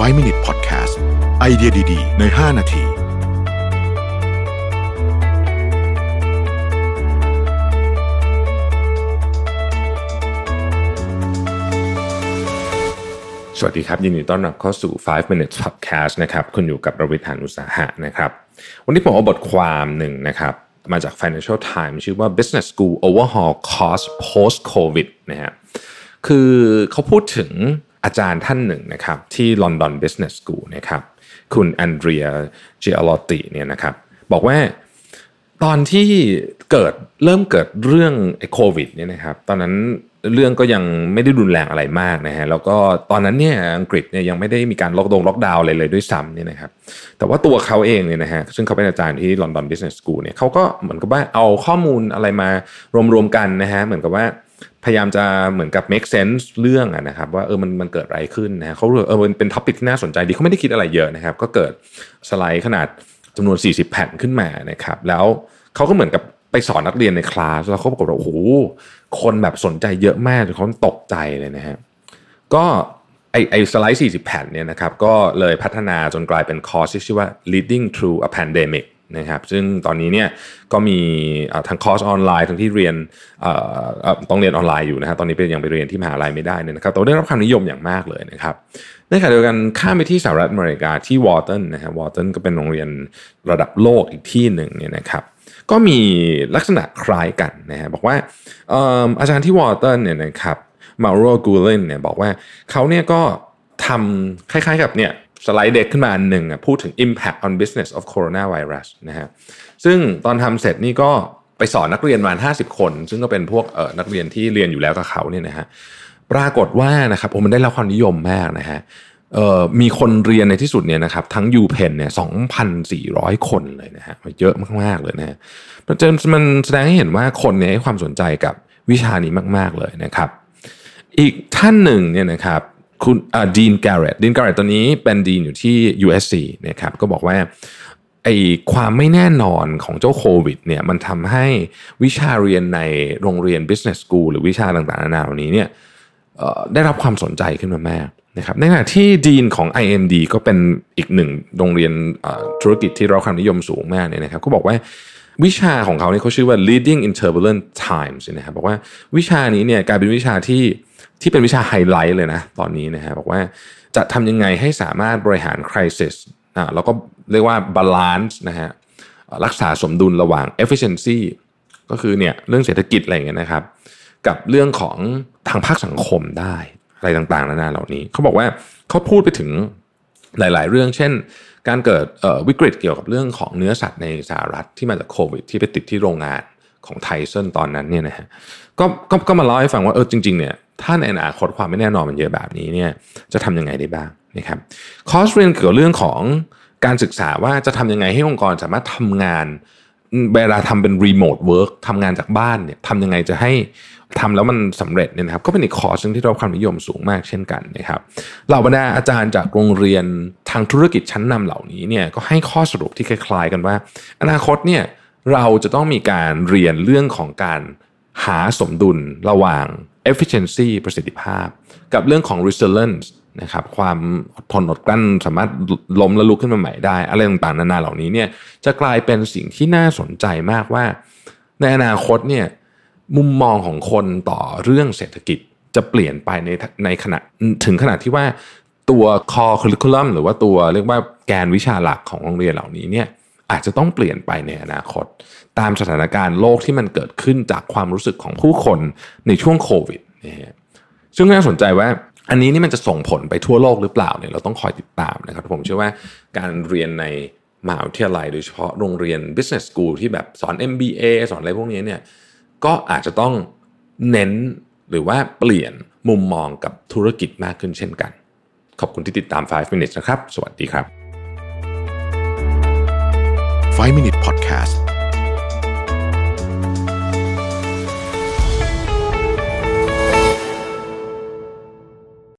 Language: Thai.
5 Minute Podcast ไอเดียดี ๆ ใน 5 นาที สวัสดีครับ ยินดีต้อนรับเข้าสู่ 5 Minute podcast นะครับ คุณอยู่กับประวิทยานุสาหะนะครับ วันนี้ผมเอาบทความหนึ่งนะครับมาจาก Financial Times ชื่อว่า Business School Overhaul Cost Post COVID นะฮะคือเขาพูดถึง อาจารย์ท่านหนึ่งนะครับที่ London Business School นะครับคุณแอนเดรียเจอลอติเนี่ยนะครับบอกว่าตอนที่เกิดเริ่มเกิดเรื่องไอโควิดเนี่ยนะครับตอนนั้นเรื่องก็ยังไม่ได้รุนแรงอะไรมากนะฮะแล้วก็ตอนนั้นเนี่ยอังกฤษเนี่ยยังไม่ได้มีการล็อกดงล็อกดาวน์อะไรเลยด้วยซ้ำเนี่ยนะครับแต่ว่าตัวเขาเองเนี่ยนะฮะซึ่งเขาเป็นอาจารย์ที่ London Business School เนี่ยเขาก็เหมือนกับว่าเอาข้อมูลอะไรมารวมๆกันนะฮะเหมือนกับว่า พยายามจะเหมือนกับ make sense เรื่องอะนะครับ ว่าเออมันมันเกิดอะไรขึ้นนะฮะเขาเออมันเป็น topic ที่น่าสนใจดีเขาไม่ได้คิดอะไรเยอะนะครับ ก็เกิดสไลด์ขนาดจำนวน 40 แผ่นขึ้นมานะครับ แล้วเขาก็เหมือนกับไปสอนนักเรียนในคลาสแล้วเขาบอกว่าโอ้โหคนแบบสนใจเยอะมากจนเขาตกใจเลยนะฮะก็ไอไอสไลด์ 40 แผ่นเนี่ยนะครับก็เลยพัฒนาจนกลายเป็นคอร์สที่ชื่อว่า leading through a pandemic นะครับซึ่งตอนนี้เนี่ยก็มีทั้งคอร์สออนไลน์ทั้งที่เรียนต้องเรียนออนไลน์อยู่นะฮะตอนนี้เป็นยังไปเรียนที่มหาลัยไม่ได้เนี่ยนะครับแต่ได้รับความนิยมอย่างมากเลยนะครับในขณะเดียวกันข้ามไปที่สหรัฐอเมริกาที่ Wharton นะฮะ Wharton ก็เป็นโรงเรียนระดับโลกอีกที่หนึ่งเนี่ยนะครับก็มีลักษณะคล้ายกันนะฮะบอกว่าอาจารย์ที่ Wharton เนี่ยนะครับ Mauro Guillen เนี่ยบอกว่าเขาเนี่ยก็ทำคล้ายๆกับเนี่ย สไลด์เด็กขึ้นมาอันหนึ่งพูดถึง impact on business of coronavirus นะฮะซึ่งตอนทำเสร็จนี่ก็ไปสอนนักเรียนมาห้าสิบคน ซึ่งก็เป็นพวกเออนักเรียนที่เรียนอยู่แล้วกับเขาเนี่ยนะฮะปรากฏว่านะครับผมมันได้รับความนิยมมากนะฮะเอ่อมีคนเรียนในที่สุดเนี่ยนะครับทั้ง u p e n เนี่ย2,400 คนเลยนะฮะเยอะมากๆเลยนะฮะมันจะมันแสดงให้เห็นว่าคนเนี่ยให้ความสนใจกับวิชานี้มาก ๆเลยนะครับ อีกท่านหนึ่งเนี่ยนะครับ คุณดีนแกเรตดีนแกเรตตัวนี้เป็นดีนอยู่ที่ USC นะครับก็บอกว่าไอความไม่แน่นอนของเจ้าโควิดเนี่ยมันทำให้วิชาเรียนในโรงเรียน business school หรือวิชาต่างๆนานาเหล่านี้เนี่ยได้รับความสนใจขึ้นมามากนะครับในขณะที่ดีนของ IMD ก็เป็นอีกหนึ่งโรงเรียนธุรกิจที่เราความนิยมสูงมากเนี่ยนะครับก็บอกว่าวิชาของเขาเนี่ยเขาชื่อว่า leading in turbulent times นะครับบอกว่าวิชานี้เนี่ยกลายเป็นวิชาที่ ที่เป็นวิชาไฮไลท์เลยนะตอนนี้นะฮะบอกว่าจะทำยังไงให้สามารถบริหาร crisis อ่าแล้วก็เรียกว่า balance นะฮะรักษาสมดุลระหว่าง efficiency ก็คือเนี่ยเรื่องเศรษฐกิจอะไรอย่างเงี้ยนะครับ กับเรื่องของทางภาคสังคมได้อะไรต่างๆนานาเหล่านี้เขาบอกว่าเขาพูดไปถึงหลายๆ เรื่อง เช่น การเกิดวิกฤตเกี่ยวกับเรื่องของเนื้อสัตว์ในสหรัฐที่มาจากโควิดที่ไปติดที่โรงงาน ของ Tyson ตอนนั้นเนี่ยนะฮะก็ก็ก็มาเล่าให้ฟังว่าเออจริงๆเนี่ยถ้าในอนาคตความไม่แน่นอนมันเยอะแบบนี้เนี่ยจะทำยังไงได้บ้างนะครับคอร์สเรียนเกี่ยวกับเรื่องของการศึกษาว่าจะทำยังไงให้องค์กรสามารถทำงานเวลาทำเป็น remote work ทำงานจากบ้านเนี่ยทำยังไงจะให้ทำแล้วมันสำเร็จเนี่ยนะครับก็เป็นอีกคอร์สนึงที่ได้รับความนิยมสูงมากเช่นกันนะครับเหล่าบรรดาอาจารย์จากโรงเรียนทางธุรกิจชั้นนำเหล่านี้เนี่ยก็ให้ข้อสรุปที่คล้ายๆกันว่า อนาคตเนี่ย เราจะต้องมีการเรียนเรื่องของการหาสมดุลระหว่าง efficiency ประสิทธิภาพ กับเรื่องของ resilience นะครับความทนอดกลั้นสามารถล้มและลุกขึ้นมาใหม่ได้ อะไรต่างๆนานาเหล่านี้เนี่ยจะกลายเป็นสิ่งที่น่าสนใจมากว่า ในอนาคตเนี่ยมุมมองของคนต่อเรื่องเศรษฐกิจจะเปลี่ยนไปในในขณะถึงขนาดที่ว่าตัว core curriculum หรือว่าตัวเรียกว่าแกนวิชาหลักของโรงเรียนเหล่านี้เนี่ย อาจจะต้องเปลี่ยนไปในอนาคต ตามสถานการณ์โลกที่มันเกิดขึ้นจากความรู้สึกของผู้คนในช่วงโควิดนะฮะซึ่งน่าสนใจว่าอันนี้นี่มันจะส่งผลไปทั่วโลกหรือเปล่าเนี่ยเราต้องคอยติดตามนะครับ ผมเชื่อว่าการเรียนในมหาวิทยาลัยโดยเฉพาะโรงเรียน business school ที่แบบสอน MBA สอนอะไรพวกนี้เนี่ยก็อาจจะต้องเน้นหรือว่าเปลี่ยนมุมมองกับธุรกิจมากขึ้นเช่นกัน ขอบคุณที่ติดตาม 5 minutes นะครับ สวัสดีครับ 5 Minute Podcast